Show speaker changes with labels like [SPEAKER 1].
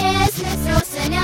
[SPEAKER 1] Єсне зросеня